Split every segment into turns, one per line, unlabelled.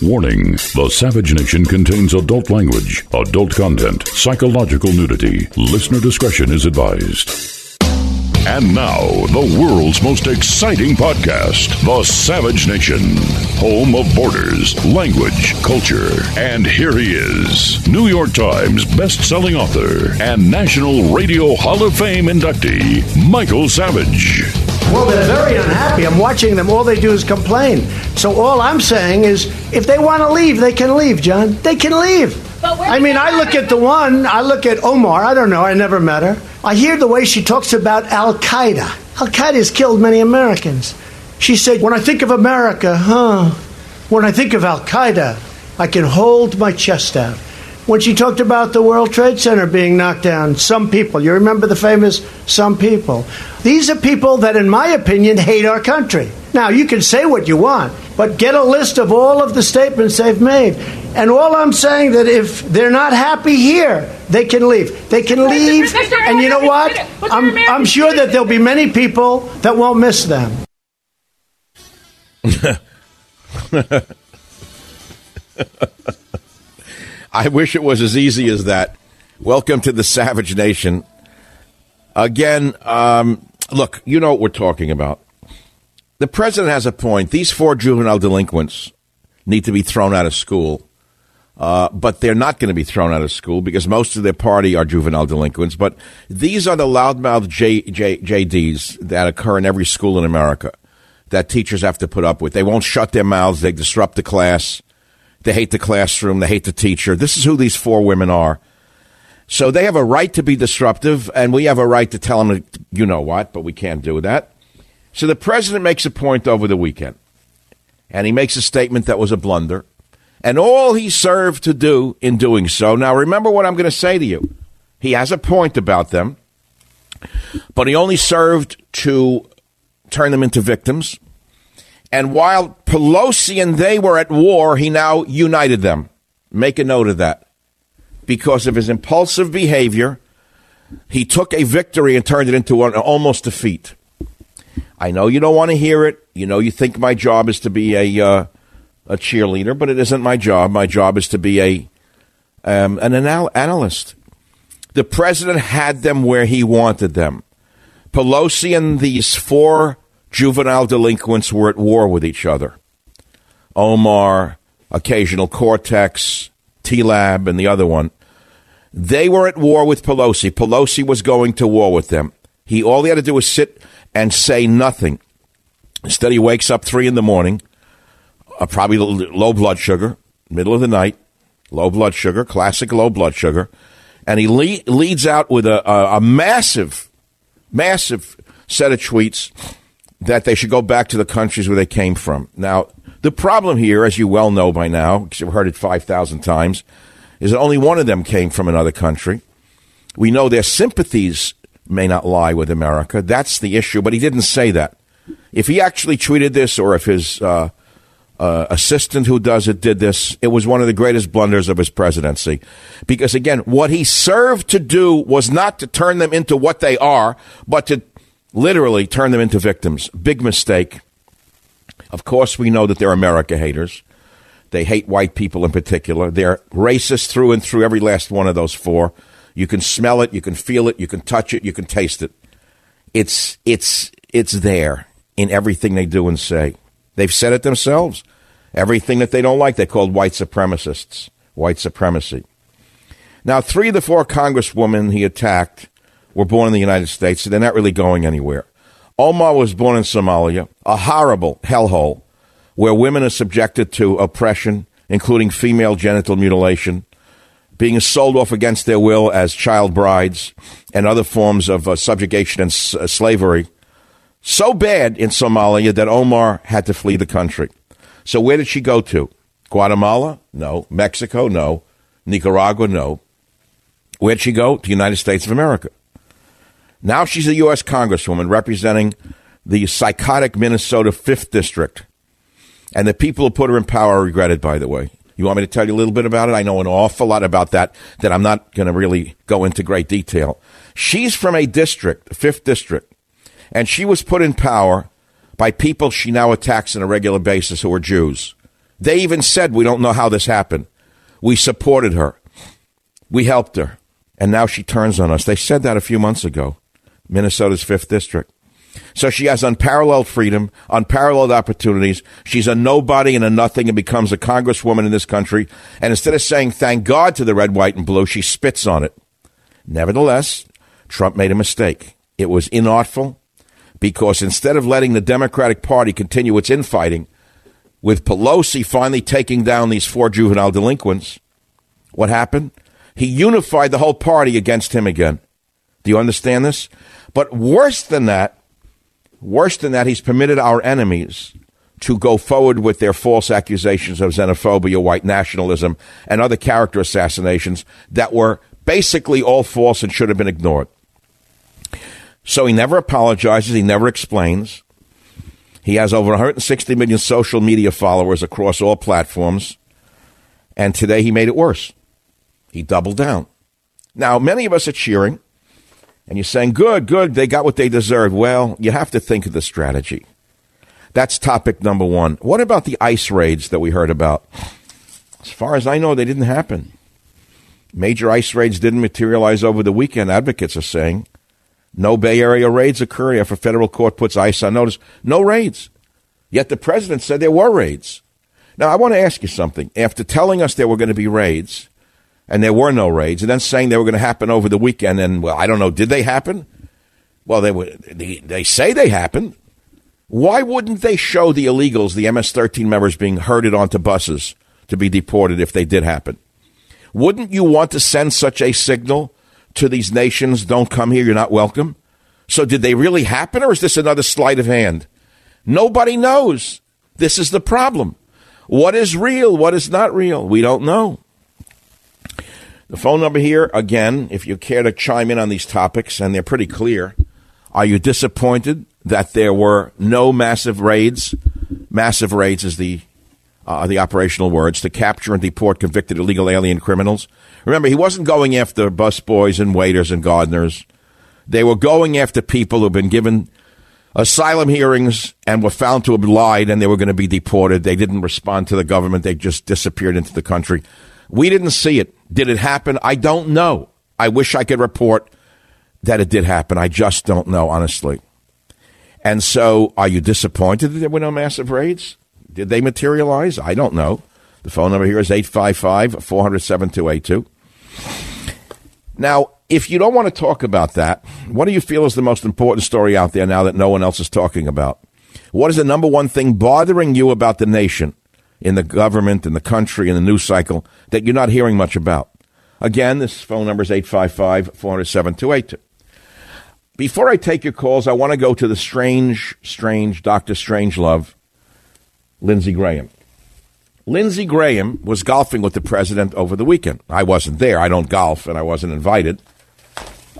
Warning The Savage Nation contains adult language, adult content, psychological nudity. Listener discretion is advised. And now, the world's most exciting podcast, The Savage Nation, home of borders, language, culture. And here he is, New York Times best-selling author and National Radio Hall of Fame inductee, Michael Savage.
Well, they're very unhappy. I'm watching them. All they do is complain. So all I'm saying is, if they want to leave, they can leave, John. They can leave. I mean, I look at the one, I look at Omar, I don't know, I never met her. I hear the way she talks about Al Qaeda. Al Qaeda has killed many Americans. She said, When I think of America, huh? When I think of Al Qaeda, I can hold my chest out. When she talked about the World Trade Center being knocked down, some people, you remember the famous some people? These are people that, in my opinion, hate our country. Now, you can say what you want, but get a list of all of the statements they've made. And all I'm saying that if they're not happy here, they can leave. They can leave, and you know what? I'm, I'm sure that there'll be many people that won't miss them.
I wish it was as easy as that. Welcome to the Savage Nation. Again, um, look, you know what we're talking about. The president has a point. These four juvenile delinquents need to be thrown out of school. Uh, but they're not going to be thrown out of school because most of their party are juvenile delinquents. But these are the loudmouth J, J, JDs that occur in every school in America that teachers have to put up with. They won't shut their mouths. They disrupt the class. They hate the classroom. They hate the teacher. This is who these four women are. So they have a right to be disruptive, and we have a right to tell them, you know what, but we can't do that. So the president makes a point over the weekend, and he makes a statement that was a blunder, and all he served to do in doing so. Now, remember what I'm going to say to you. He has a point about them, but he only served to turn them into victims. And while Pelosi and they were at war, he now united them. Make a note of that. Because of his impulsive behavior, he took a victory and turned it into an almost defeat. I know you don't want to hear it. You know you think my job is to be a uh, a cheerleader, but it isn't my job. My job is to be a um, an anal- analyst. The president had them where he wanted them. Pelosi and these four juvenile delinquents were at war with each other. Omar, occasional Cortex, Tlaib, and the other one. They were at war with Pelosi. Pelosi was going to war with them. He all he had to do was sit and say nothing. Instead, he wakes up three in the morning, uh, probably low blood sugar, middle of the night, low blood sugar, classic low blood sugar, and he le- leads out with a, a, a massive, massive set of tweets that they should go back to the countries where they came from. Now, the problem here, as you well know by now, because you've heard it 5,000 times, is that only one of them came from another country. We know their sympathies may not lie with America. That's the issue, but he didn't say that. If he actually tweeted this or if his uh, uh, assistant who does it did this, it was one of the greatest blunders of his presidency. Because again, what he served to do was not to turn them into what they are, but to literally turn them into victims. Big mistake. Of course, we know that they're America haters. They hate white people in particular. They're racist through and through, every last one of those four. You can smell it, you can feel it, you can touch it, you can taste it. It's, it's, it's there in everything they do and say. They've said it themselves. Everything that they don't like, they called white supremacists, white supremacy. Now, three of the four congresswomen he attacked were born in the United States, so they're not really going anywhere. Omar was born in Somalia, a horrible hellhole where women are subjected to oppression, including female genital mutilation, being sold off against their will as child brides, and other forms of uh, subjugation and s- uh, slavery. So bad in Somalia that Omar had to flee the country. So where did she go to? Guatemala? No. Mexico? No. Nicaragua? No. Where'd she go? To the United States of America. Now she's a U.S. Congresswoman representing the psychotic Minnesota 5th District. And the people who put her in power regret it, by the way. You want me to tell you a little bit about it? I know an awful lot about that that I'm not going to really go into great detail. She's from a district, 5th District, and she was put in power by people she now attacks on a regular basis who are Jews. They even said, We don't know how this happened. We supported her, we helped her, and now she turns on us. They said that a few months ago. Minnesota's 5th District. So she has unparalleled freedom, unparalleled opportunities. She's a nobody and a nothing and becomes a congresswoman in this country. And instead of saying thank God to the red, white, and blue, she spits on it. Nevertheless, Trump made a mistake. It was inartful because instead of letting the Democratic Party continue its infighting, with Pelosi finally taking down these four juvenile delinquents, what happened? He unified the whole party against him again. Do you understand this? But worse than that, worse than that, he's permitted our enemies to go forward with their false accusations of xenophobia, white nationalism, and other character assassinations that were basically all false and should have been ignored. So he never apologizes, he never explains. He has over 160 million social media followers across all platforms. And today he made it worse. He doubled down. Now, many of us are cheering and you're saying, good, good, they got what they deserved. Well, you have to think of the strategy. That's topic number one. What about the ICE raids that we heard about? As far as I know, they didn't happen. Major ICE raids didn't materialize over the weekend, advocates are saying. No Bay Area raids occurred after federal court puts ICE on notice. No raids. Yet the president said there were raids. Now, I want to ask you something. After telling us there were going to be raids, and there were no raids, and then saying they were going to happen over the weekend. And well, I don't know, did they happen? Well, they were. They, they say they happened. Why wouldn't they show the illegals, the MS-13 members, being herded onto buses to be deported if they did happen? Wouldn't you want to send such a signal to these nations? Don't come here. You're not welcome. So, did they really happen, or is this another sleight of hand? Nobody knows. This is the problem. What is real? What is not real? We don't know. The phone number here, again, if you care to chime in on these topics, and they're pretty clear. Are you disappointed that there were no massive raids? Massive raids is the uh, the operational words to capture and deport convicted illegal alien criminals. Remember, he wasn't going after busboys and waiters and gardeners. They were going after people who've been given asylum hearings and were found to have lied and they were going to be deported. They didn't respond to the government. They just disappeared into the country. We didn't see it. Did it happen? I don't know. I wish I could report that it did happen. I just don't know, honestly. And so, are you disappointed that there were no massive raids? Did they materialize? I don't know. The phone number here is 855 400 7282. Now, if you don't want to talk about that, what do you feel is the most important story out there now that no one else is talking about? What is the number one thing bothering you about the nation? In the government, in the country, in the news cycle that you're not hearing much about. Again, this phone number is 855 407 282. Before I take your calls, I want to go to the strange, strange Dr. Strangelove, Lindsey Graham. Lindsey Graham was golfing with the president over the weekend. I wasn't there. I don't golf, and I wasn't invited.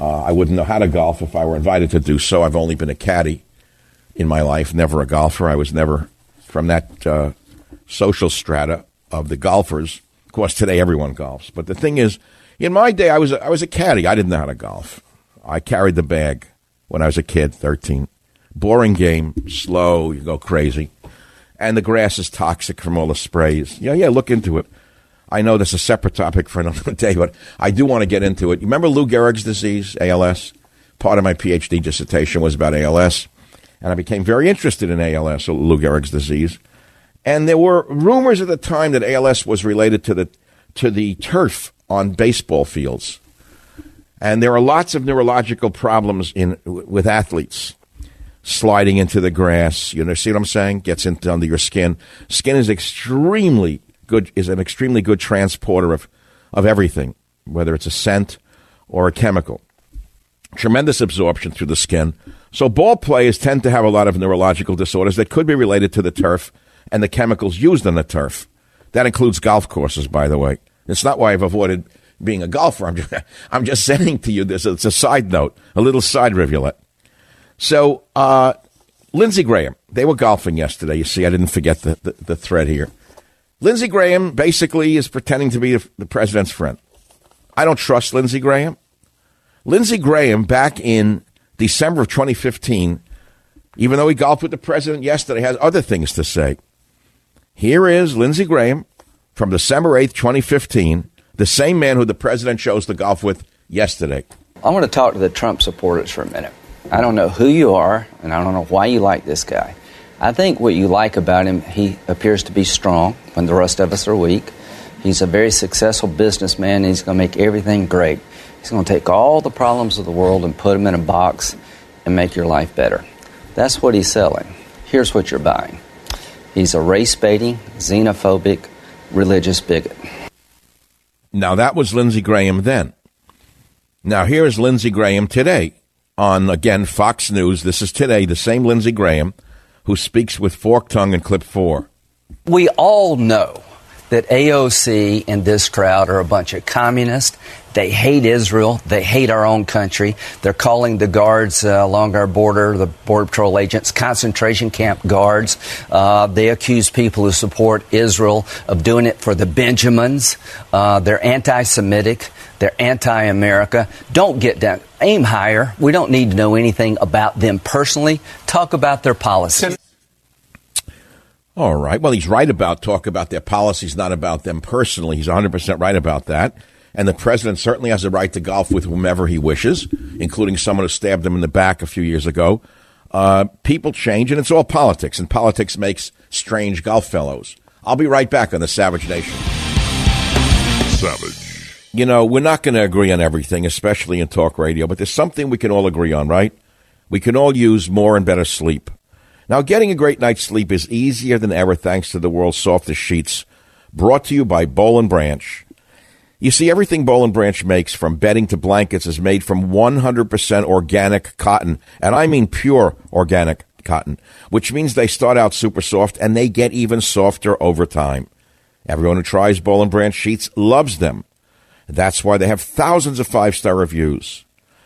Uh, I wouldn't know how to golf if I were invited to do so. I've only been a caddy in my life, never a golfer. I was never from that uh, social strata of the golfers. Of course, today everyone golfs. But the thing is, in my day, I was a, I was a caddy. I didn't know how to golf. I carried the bag when I was a kid, thirteen. Boring game, slow, you go crazy, and the grass is toxic from all the sprays. Yeah, yeah. Look into it. I know that's a separate topic for another day, but I do want to get into it. You remember Lou Gehrig's disease, ALS? Part of my PhD dissertation was about ALS, and I became very interested in ALS, Lou Gehrig's disease. And there were rumors at the time that ALS was related to the to the turf on baseball fields. And there are lots of neurological problems in with athletes sliding into the grass. You know, see what I'm saying? Gets into under your skin. Skin is extremely good is an extremely good transporter of of everything, whether it's a scent or a chemical. Tremendous absorption through the skin. So ball players tend to have a lot of neurological disorders that could be related to the turf and the chemicals used on the turf. That includes golf courses, by the way. It's not why I've avoided being a golfer. I'm just, I'm just saying to you this. It's a side note, a little side rivulet. So, uh, Lindsey Graham, they were golfing yesterday. You see, I didn't forget the, the, the thread here. Lindsey Graham basically is pretending to be the, the president's friend. I don't trust Lindsey Graham. Lindsey Graham, back in December of 2015, even though he golfed with the president yesterday, has other things to say. Here is Lindsey Graham from December 8th, 2015, the same man who the president chose to golf with yesterday.
I want to talk to the Trump supporters for a minute. I don't know who you are, and I don't know why you like this guy. I think what you like about him, he appears to be strong when the rest of us are weak. He's a very successful businessman. and He's going to make everything great. He's going to take all the problems of the world and put them in a box and make your life better. That's what he's selling. Here's what you're buying he's a race baiting, xenophobic, religious bigot.
Now, that was Lindsey Graham then. Now, here is Lindsey Graham today on, again, Fox News. This is today, the same Lindsey Graham who speaks with forked tongue in clip four.
We all know that AOC and this crowd are a bunch of communists. They hate Israel. They hate our own country. They're calling the guards uh, along our border, the Border Patrol agents, concentration camp guards. Uh, they accuse people who support Israel of doing it for the Benjamins. Uh, they're anti Semitic. They're anti America. Don't get down. Aim higher. We don't need to know anything about them personally. Talk about their policies.
All right. Well, he's right about talk about their policies, not about them personally. He's 100% right about that. And the president certainly has a right to golf with whomever he wishes, including someone who stabbed him in the back a few years ago. Uh, people change, and it's all politics, and politics makes strange golf fellows. I'll be right back on the Savage Nation.
Savage.
You know, we're not going to agree on everything, especially in talk radio, but there's something we can all agree on, right? We can all use more and better sleep. Now, getting a great night's sleep is easier than ever thanks to the world's softest sheets. Brought to you by Boll and Branch. You see, everything and Branch makes, from bedding to blankets, is made from 100% organic cotton. And I mean pure organic cotton, which means they start out super soft and they get even softer over time. Everyone who tries and Branch sheets loves them. That's why they have thousands of five star reviews.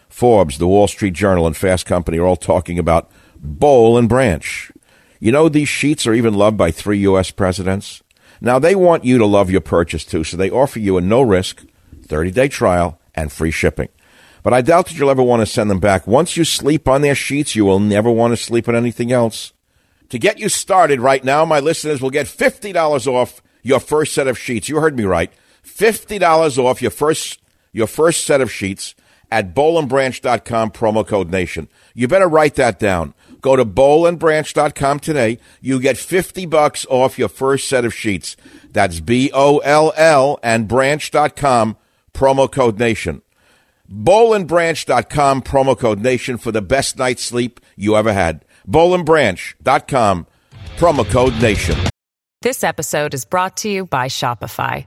Forbes, the Wall Street Journal, and Fast Company are all talking about Boll and Branch. You know, these sheets are even loved by three U.S. presidents. Now, they want you to love your purchase too, so they offer you a no risk, 30 day trial, and free shipping. But I doubt that you'll ever want to send them back. Once you sleep on their sheets, you will never want to sleep on anything else. To get you started right now, my listeners will get $50 off your first set of sheets. You heard me right. $50 off your first, your first set of sheets at bollandbranch.com promo code nation. You better write that down. Go to bollandbranch.com today. You get 50 bucks off your first set of sheets. That's B O L L and branch.com promo code nation. Bollandbranch.com promo code nation for the best night's sleep you ever had. Bollandbranch.com promo code nation.
This episode is brought to you by Shopify.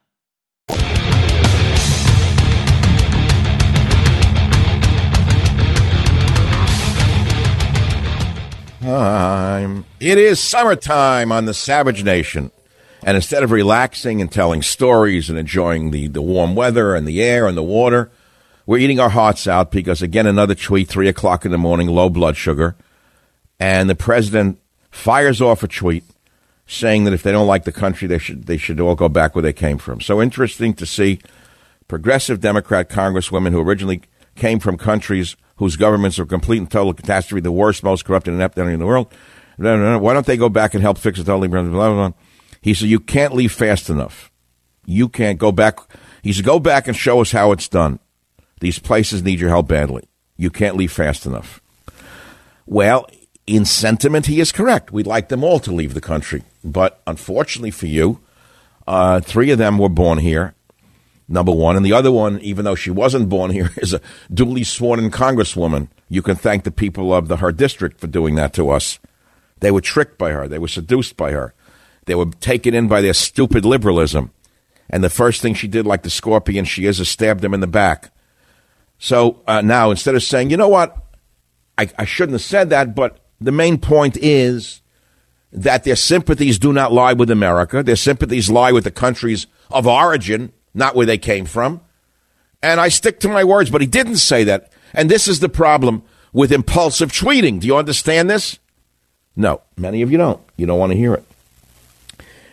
Time. It is summertime on the Savage Nation. And instead of relaxing and telling stories and enjoying the, the warm weather and the air and the water, we're eating our hearts out because, again, another tweet, 3 o'clock in the morning, low blood sugar. And the president fires off a tweet saying that if they don't like the country, they should, they should all go back where they came from. So interesting to see progressive Democrat congresswomen who originally came from countries whose governments are complete and total catastrophe, the worst, most corrupt and inept in the world. Why don't they go back and help fix it totally? Blah, blah, blah. He said, you can't leave fast enough. You can't go back. He said, go back and show us how it's done. These places need your help badly. You can't leave fast enough. Well, in sentiment, he is correct. We'd like them all to leave the country. But unfortunately for you, uh, three of them were born here. Number one. And the other one, even though she wasn't born here, is a duly sworn in congresswoman. You can thank the people of the, her district for doing that to us. They were tricked by her. They were seduced by her. They were taken in by their stupid liberalism. And the first thing she did, like the scorpion she is, is stabbed them in the back. So uh, now, instead of saying, you know what, I, I shouldn't have said that, but the main point is that their sympathies do not lie with America. Their sympathies lie with the countries of origin, not where they came from. And I stick to my words, but he didn't say that. And this is the problem with impulsive tweeting. Do you understand this? No, many of you don't. You don't want to hear it.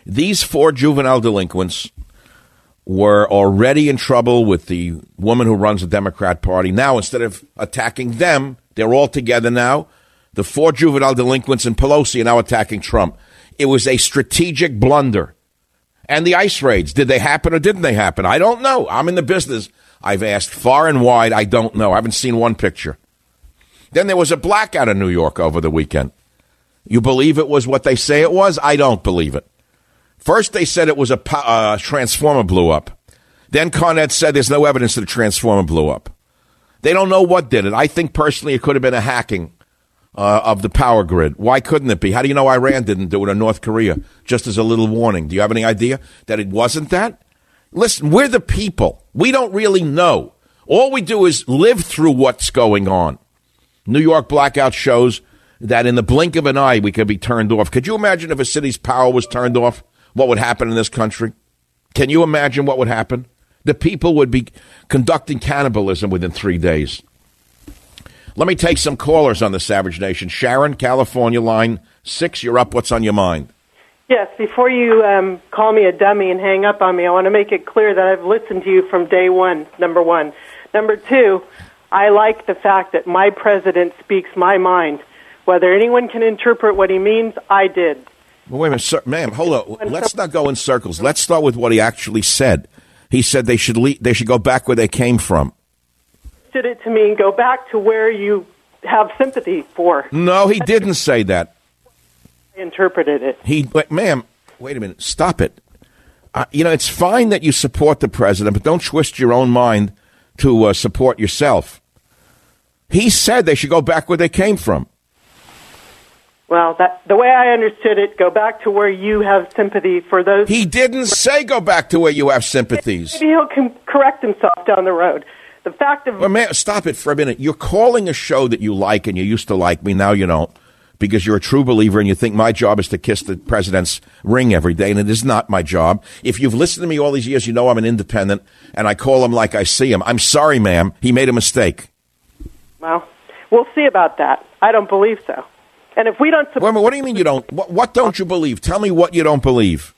These four juvenile delinquents were already in trouble with the woman who runs the Democrat Party. Now, instead of attacking them, they're all together now. The four juvenile delinquents in Pelosi are now attacking Trump. It was a strategic blunder. And the ICE raids, did they happen or didn't they happen? I don't know. I'm in the business. I've asked far and wide. I don't know. I haven't seen one picture. Then there was a blackout in New York over the weekend. You believe it was what they say it was? I don't believe it. First, they said it was a uh, transformer blew up. Then Con Ed said there's no evidence that a transformer blew up. They don't know what did it. I think personally it could have been a hacking uh, of the power grid. Why couldn't it be? How do you know Iran didn't do it or North Korea? Just as a little warning. Do you have any idea that it wasn't that? Listen, we're the people. We don't really know. All we do is live through what's going on. New York blackout shows that in the blink of an eye we could be turned off. Could you imagine if a city's power was turned off? What would happen in this country? Can you imagine what would happen? The people would be conducting cannibalism within three days. Let me take some callers on the Savage Nation. Sharon, California, line six. You're up. What's on your mind?
Yes, before you um, call me a dummy and hang up on me, I want to make it clear that I've listened to you from day one, number one. Number two, I like the fact that my president speaks my mind. Whether anyone can interpret what he means, I did.
Well, wait a minute, sir, ma'am. Hold on. Let's not go in circles. Let's start with what he actually said. He said they should leave, they should go back where they came from.
Did it to me and go back to where you have sympathy for?
No, he didn't say that.
I interpreted it.
He, wait, ma'am. Wait a minute. Stop it. Uh, you know, it's fine that you support the president, but don't twist your own mind to uh, support yourself. He said they should go back where they came from.
Well, that, the way I understood it, go back to where you have sympathy for those.
He didn't say go back to where you have sympathies.
Maybe he'll correct himself down the road. The fact of
well, man, stop it for a minute. You're calling a show that you like and you used to like me. Now you don't because you're a true believer and you think my job is to kiss the president's ring every day, and it is not my job. If you've listened to me all these years, you know I'm an independent and I call him like I see him. I'm sorry, ma'am. He made a mistake.
Well, we'll see about that. I don't believe so. And if we don't,
support- Wait, what do you mean you don't? What, what don't you believe? Tell me what you don't believe.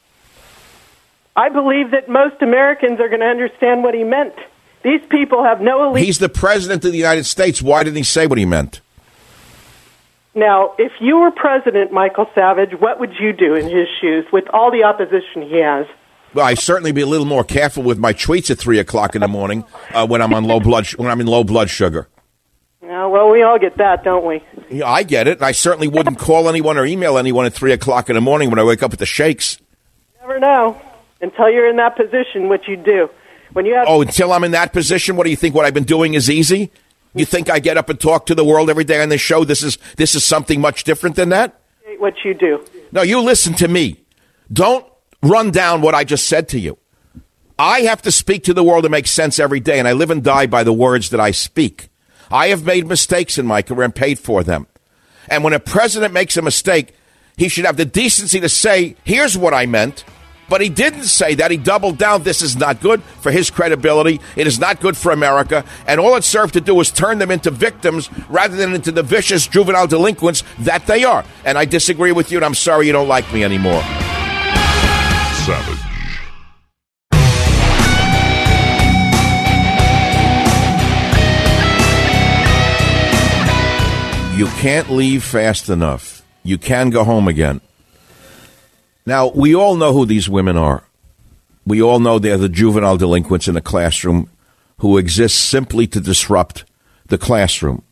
I believe that most Americans are going to understand what he meant. These people have no elite.
He's the president of the United States. Why didn't he say what he meant?
Now, if you were president, Michael Savage, what would you do in his shoes with all the opposition he has?
Well, I certainly be a little more careful with my tweets at three o'clock in the morning uh, when I'm on low blood when I'm in low blood sugar.
Yeah, well, we all get that, don't we?
Yeah, I get it. I certainly wouldn't call anyone or email anyone at 3 o'clock in the morning when I wake up with the shakes.
Never know. Until you're in that position, what you do. When you have
oh, until I'm in that position, what do you think? What I've been doing is easy? You think I get up and talk to the world every day on this show? This is this is something much different than that.
What you do?
No, you listen to me. Don't run down what I just said to you. I have to speak to the world to make sense every day, and I live and die by the words that I speak. I have made mistakes in my career and paid for them. And when a president makes a mistake, he should have the decency to say, here's what I meant. But he didn't say that. He doubled down. This is not good for his credibility. It is not good for America. And all it served to do was turn them into victims rather than into the vicious juvenile delinquents that they are. And I disagree with you, and I'm sorry you don't like me anymore.
Savage.
You can't leave fast enough. You can go home again. Now, we all know who these women are. We all know they're the juvenile delinquents in the classroom who exist simply to disrupt the classroom.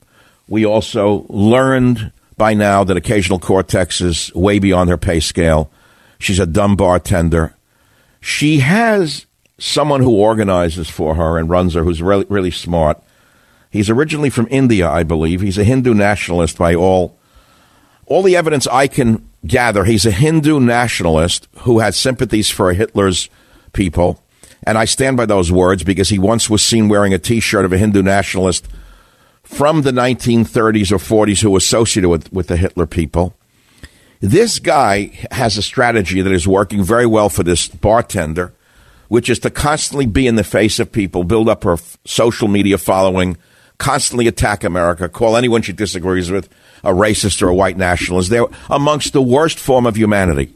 We also learned by now that occasional cortex is way beyond her pay scale. She's a dumb bartender. She has someone who organizes for her and runs her, who's really, really smart. He's originally from India, I believe. He's a Hindu nationalist by all all the evidence I can gather. He's a Hindu nationalist who had sympathies for Hitler's people, and I stand by those words because he once was seen wearing a T-shirt of a Hindu nationalist from the 1930s or 40s who associated with, with the Hitler people. This guy has a strategy that is working very well for this bartender, which is to constantly be in the face of people, build up her social media following, constantly attack America, call anyone she disagrees with a racist or a white nationalist. They're amongst the worst form of humanity.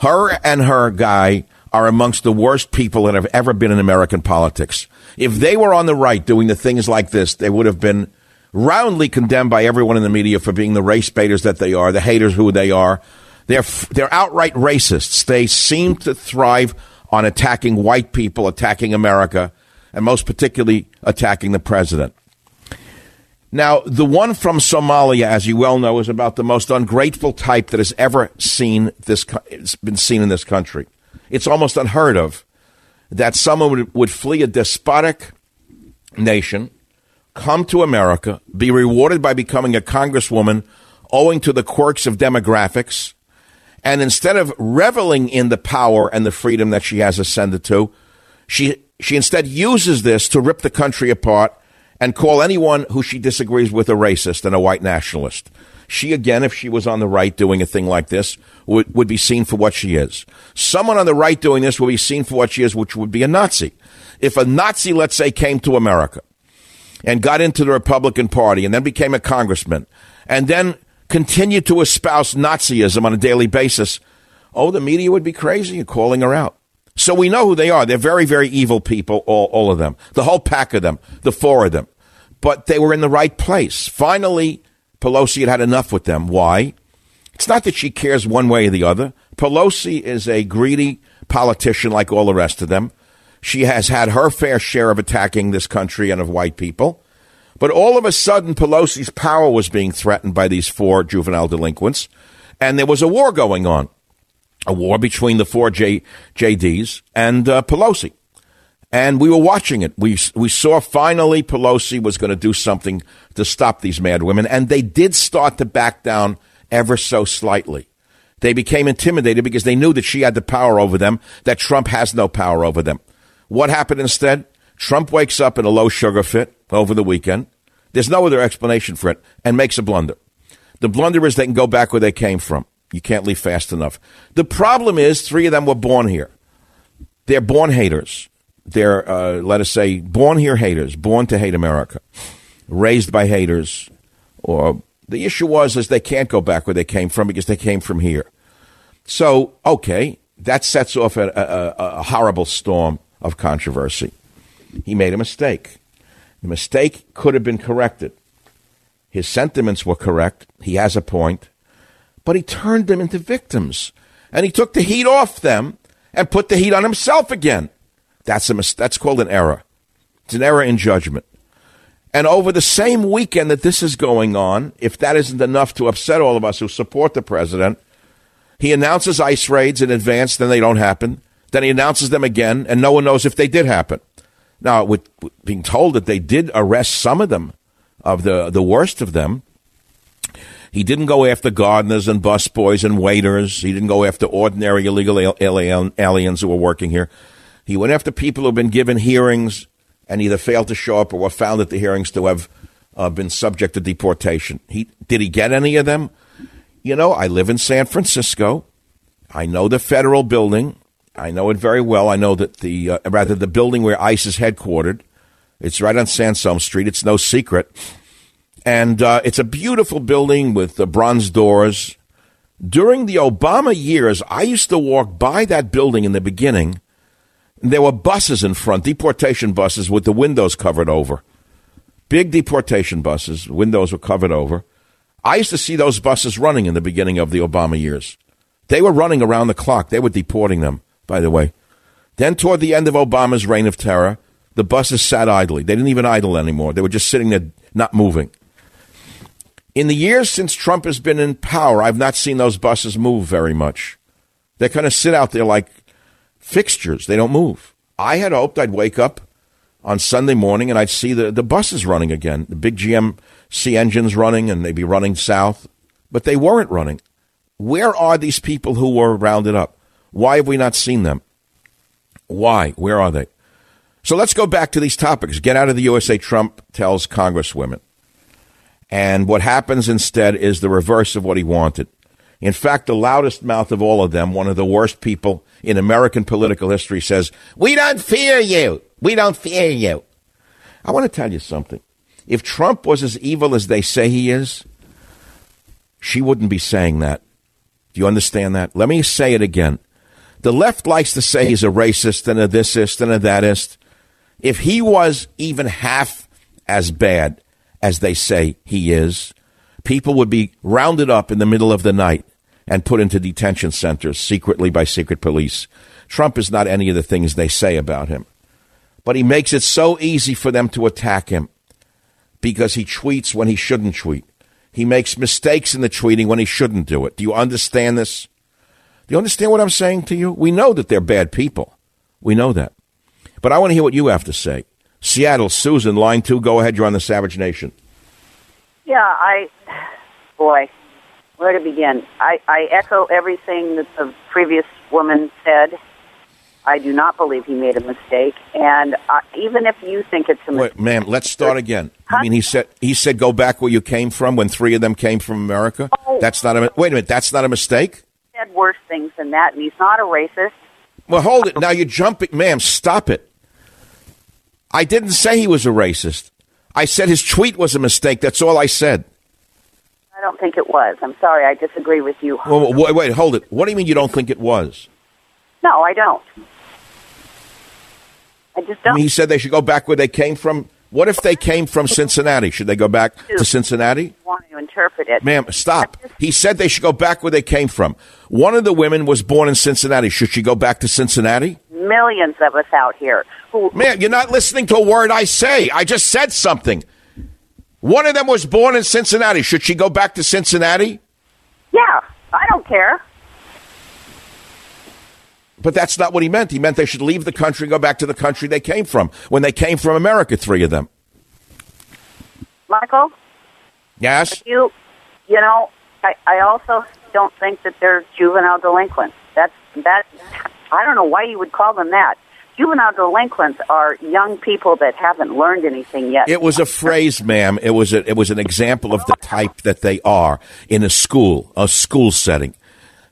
Her and her guy are amongst the worst people that have ever been in American politics. If they were on the right doing the things like this, they would have been roundly condemned by everyone in the media for being the race baiters that they are, the haters who they are. They're, they're outright racists. They seem to thrive on attacking white people, attacking America, and most particularly attacking the president. Now, the one from Somalia, as you well know, is about the most ungrateful type that has ever seen this. It's been seen in this country. It's almost unheard of that someone would, would flee a despotic nation, come to America, be rewarded by becoming a congresswoman, owing to the quirks of demographics, and instead of reveling in the power and the freedom that she has ascended to, she she instead uses this to rip the country apart and call anyone who she disagrees with a racist and a white nationalist. She, again, if she was on the right doing a thing like this, would, would be seen for what she is. Someone on the right doing this will be seen for what she is, which would be a Nazi. If a Nazi, let's say, came to America and got into the Republican Party and then became a congressman and then continued to espouse Nazism on a daily basis, oh, the media would be crazy calling her out. So we know who they are. They're very, very evil people, all, all of them. The whole pack of them, the four of them. But they were in the right place. Finally, Pelosi had had enough with them. Why? It's not that she cares one way or the other. Pelosi is a greedy politician like all the rest of them. She has had her fair share of attacking this country and of white people. But all of a sudden, Pelosi's power was being threatened by these four juvenile delinquents, and there was a war going on a war between the four J, JDs and uh, Pelosi. And we were watching it. We, we saw finally Pelosi was going to do something to stop these mad women, and they did start to back down ever so slightly. They became intimidated because they knew that she had the power over them, that Trump has no power over them. What happened instead? Trump wakes up in a low sugar fit over the weekend. There's no other explanation for it, and makes a blunder. The blunder is they can go back where they came from. You can't leave fast enough. The problem is, three of them were born here. They're born haters. They're, uh, let us say, born here haters, born to hate America, raised by haters. Or the issue was is they can't go back where they came from because they came from here. So, okay, that sets off a, a, a horrible storm of controversy. He made a mistake. The mistake could have been corrected. His sentiments were correct. He has a point but he turned them into victims. And he took the heat off them and put the heat on himself again. That's, a, that's called an error. It's an error in judgment. And over the same weekend that this is going on, if that isn't enough to upset all of us who support the president, he announces ICE raids in advance, then they don't happen. Then he announces them again, and no one knows if they did happen. Now, with being told that they did arrest some of them, of the, the worst of them, he didn't go after gardeners and busboys and waiters. He didn't go after ordinary illegal aliens who were working here. He went after people who have been given hearings and either failed to show up or were found at the hearings to have uh, been subject to deportation. He did he get any of them? You know, I live in San Francisco. I know the federal building. I know it very well. I know that the uh, rather the building where ICE is headquartered. It's right on Sansome Street. It's no secret. And uh, it's a beautiful building with the bronze doors. During the Obama years, I used to walk by that building in the beginning. There were buses in front, deportation buses with the windows covered over. Big deportation buses, windows were covered over. I used to see those buses running in the beginning of the Obama years. They were running around the clock. They were deporting them, by the way. Then, toward the end of Obama's reign of terror, the buses sat idly. They didn't even idle anymore. They were just sitting there, not moving. In the years since Trump has been in power, I've not seen those buses move very much. They kind of sit out there like fixtures. They don't move. I had hoped I'd wake up on Sunday morning and I'd see the, the buses running again, the big GMC engines running, and they'd be running south, but they weren't running. Where are these people who were rounded up? Why have we not seen them? Why? Where are they? So let's go back to these topics. Get out of the USA, Trump tells congresswomen. And what happens instead is the reverse of what he wanted. In fact, the loudest mouth of all of them, one of the worst people in American political history, says, We don't fear you. We don't fear you. I want to tell you something. If Trump was as evil as they say he is, she wouldn't be saying that. Do you understand that? Let me say it again. The left likes to say he's a racist and a thisist and a thatist. If he was even half as bad as they say he is, people would be rounded up in the middle of the night and put into detention centers secretly by secret police. Trump is not any of the things they say about him. But he makes it so easy for them to attack him because he tweets when he shouldn't tweet. He makes mistakes in the tweeting when he shouldn't do it. Do you understand this? Do you understand what I'm saying to you? We know that they're bad people. We know that. But I want to hear what you have to say. Seattle, Susan, line two, go ahead. You're on the Savage Nation.
Yeah, I, boy, where to begin? I, I echo everything that the previous woman said. I do not believe he made a mistake, and uh, even if you think it's a mistake,
Wait, ma'am, let's start again. I mean, he said he said go back where you came from when three of them came from America.
Oh.
That's not a wait a minute. That's not a mistake.
he said worse things than that, and he's not a racist.
Well, hold it. Now you're jumping, ma'am. Stop it. I didn't say he was a racist. I said his tweet was a mistake. That's all I said.
I don't think it was. I'm sorry, I disagree with you.
Well, wait, wait, hold it. What do you mean you don't think it was?
No, I don't. I just don't.
I mean, he said they should go back where they came from. What if they came from Cincinnati? Should they go back to Cincinnati?
want to interpret it.
Ma'am, stop. He said they should go back where they came from. One of the women was born in Cincinnati. Should she go back to Cincinnati?
Millions of us out here
Man, you're not listening to a word I say. I just said something. One of them was born in Cincinnati. Should she go back to Cincinnati?
Yeah, I don't care.
But that's not what he meant. He meant they should leave the country and go back to the country they came from. When they came from America, three of them.
Michael,
Yes?
you you know, I, I also don't think that they're juvenile delinquents. That's that I don't know why you would call them that. Juvenile delinquents are young people that haven't learned anything yet.
It was a phrase, ma'am. It was a, it was an example of the type that they are in a school, a school setting.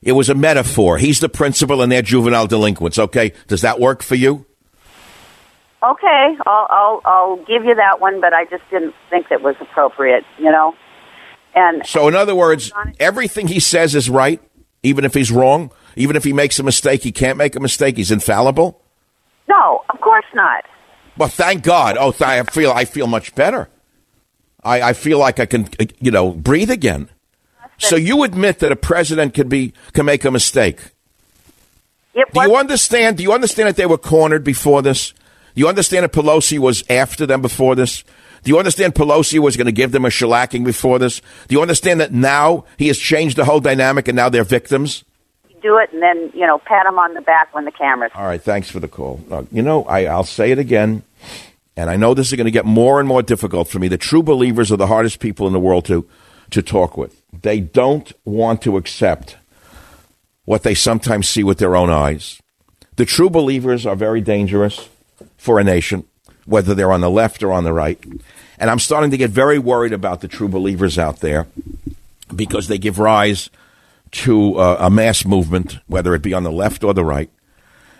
It was a metaphor. He's the principal and they're juvenile delinquents. Okay, does that work for you?
Okay, I'll, I'll I'll give you that one, but I just didn't think that was appropriate, you know. And
So, in other words, everything he says is right, even if he's wrong. Even if he makes a mistake, he can't make a mistake. He's infallible.
No, of course not.
Well, thank God. Oh, I feel I feel much better. I, I feel like I can, uh, you know, breathe again. So you admit that a president can be can make a mistake.
It
Do you understand? Do you understand that they were cornered before this? Do you understand that Pelosi was after them before this? Do you understand Pelosi was going to give them a shellacking before this? Do you understand that now he has changed the whole dynamic and now they're victims?
Do it and then you know pat them on the back when the camera's.
All right, thanks for the call. Uh, you know, I, I'll say it again, and I know this is going to get more and more difficult for me. The true believers are the hardest people in the world to, to talk with. They don't want to accept what they sometimes see with their own eyes. The true believers are very dangerous for a nation, whether they're on the left or on the right. And I'm starting to get very worried about the true believers out there because they give rise to uh, a mass movement, whether it be on the left or the right,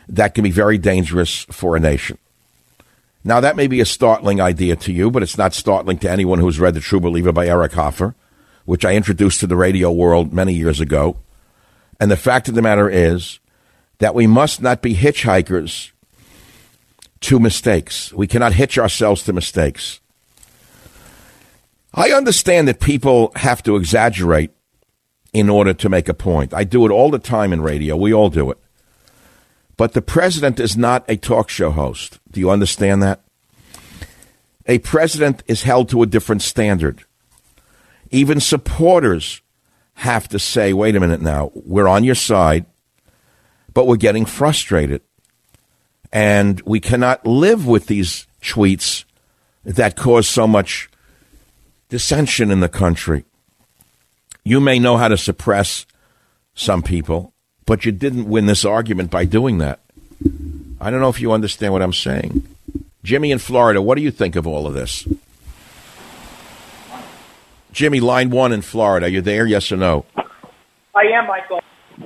that can be very dangerous for a nation. Now, that may be a startling idea to you, but it's not startling to anyone who's read The True Believer by Eric Hoffer, which I introduced to the radio world many years ago. And the fact of the matter is that we must not be hitchhikers to mistakes. We cannot hitch ourselves to mistakes. I understand that people have to exaggerate in order to make a point. I do it all the time in radio. We all do it. But the president is not a talk show host. Do you understand that? A president is held to a different standard. Even supporters have to say, wait a minute now, we're on your side, but we're getting frustrated. And we cannot live with these tweets that cause so much dissension in the country. You may know how to suppress some people, but you didn't win this argument by doing that. I don't know if you understand what I'm saying. Jimmy in Florida, what do you think of all of this? Jimmy, line one in Florida. Are you there? Yes or no?
I am, Michael.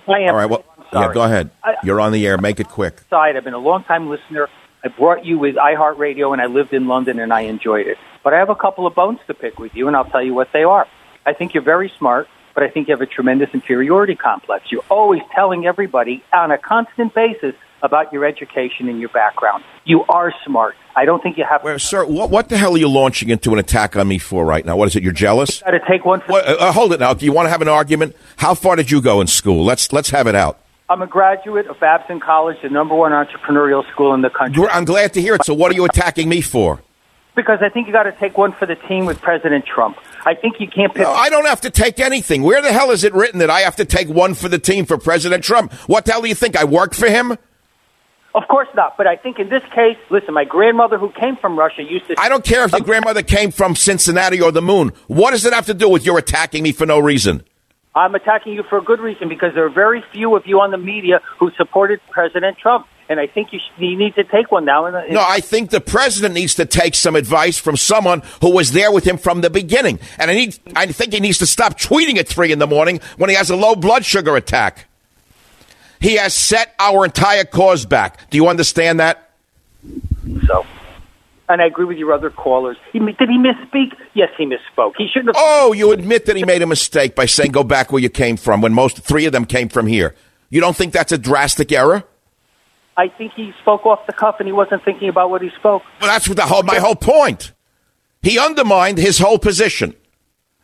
I am.
All right. Well, yeah, go ahead. You're on the air. Make it quick.
Side. I've been a long time listener. I brought you with iHeartRadio, and I lived in London, and I enjoyed it. But I have a couple of bones to pick with you, and I'll tell you what they are. I think you're very smart, but I think you have a tremendous inferiority complex. You're always telling everybody on a constant basis about your education and your background. You are smart. I don't think you have.
Well, sir, what, what the hell are you launching into an attack on me for right now? What is it? You're jealous?
Got to take one. For-
what, uh, hold it now. Do you want to have an argument? How far did you go in school? Let's let's have it out.
I'm a graduate of Babson College, the number one entrepreneurial school in the country.
I'm glad to hear it. So, what are you attacking me for?
Because I think you got to take one for the team with President Trump. I think you can't pick.
No, I don't have to take anything. Where the hell is it written that I have to take one for the team for President Trump? What the hell do you think? I work for him?
Of course not. But I think in this case, listen, my grandmother who came from Russia used to.
I don't care if your grandmother came from Cincinnati or the moon. What does it have to do with your attacking me for no reason?
I'm attacking you for a good reason because there are very few of you on the media who supported President Trump. And I think you, sh- you need to take one now. And uh,
no, I think the president needs to take some advice from someone who was there with him from the beginning. And I need, I think he needs to stop tweeting at three in the morning when he has a low blood sugar attack. He has set our entire cause back. Do you understand that?
So, and I agree with your other callers. He, did he misspeak? Yes, he misspoke. He shouldn't have.
Oh, you admit that he made a mistake by saying go back where you came from when most three of them came from here. You don't think that's a drastic error?
I think he spoke off the cuff and he wasn't thinking about what he spoke.
Well, that's what the whole, my whole point. He undermined his whole position.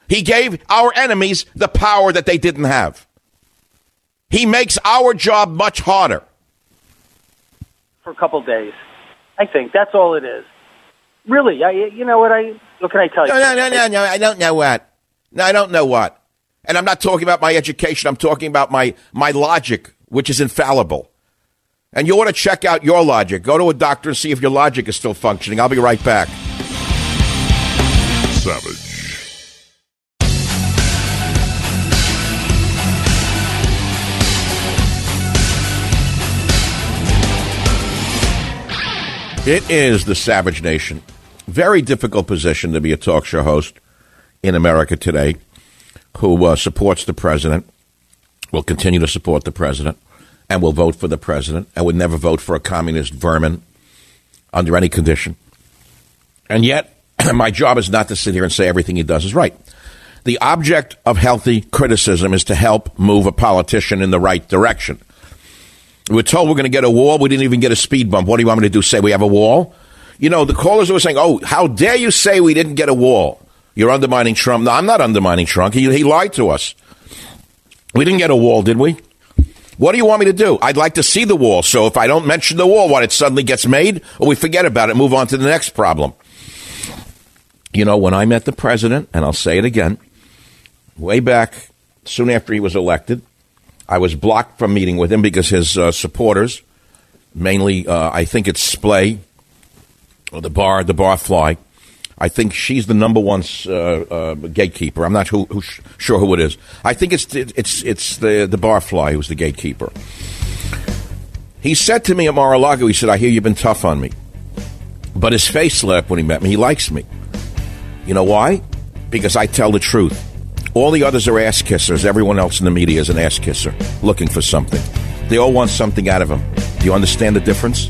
He gave our enemies the power that they didn't have. He makes our job much harder.
For a couple days. I think that's all it is. Really, I, you know what I, what can I tell you?
No, no, no, no, no, I don't know what. No, I don't know what. And I'm not talking about my education. I'm talking about my, my logic, which is infallible. And you want to check out your logic. Go to a doctor and see if your logic is still functioning. I'll be right back.
Savage.
It is the Savage Nation. Very difficult position to be a talk show host in America today who uh, supports the president, will continue to support the president, and will vote for the president, and would never vote for a communist vermin under any condition. And yet, my job is not to sit here and say everything he does is right. The object of healthy criticism is to help move a politician in the right direction. We were told we're going to get a wall. We didn't even get a speed bump. What do you want me to do? Say we have a wall? You know, the callers were saying, oh, how dare you say we didn't get a wall? You're undermining Trump. No, I'm not undermining Trump. He, he lied to us. We didn't get a wall, did we? What do you want me to do? I'd like to see the wall. So if I don't mention the wall, what, it suddenly gets made? Or we forget about it, move on to the next problem. You know, when I met the president, and I'll say it again, way back soon after he was elected, I was blocked from meeting with him because his uh, supporters, mainly, uh, I think it's Splay, or the bar, the barfly. I think she's the number one uh, uh, gatekeeper. I'm not who, who sh- sure who it is. I think it's it's it's the the barfly who's the gatekeeper. He said to me at Mar-a-Lago, he said, "I hear you've been tough on me," but his face lit up when he met me. He likes me. You know why? Because I tell the truth. All the others are ass kissers. Everyone else in the media is an ass kisser looking for something. They all want something out of him. Do you understand the difference?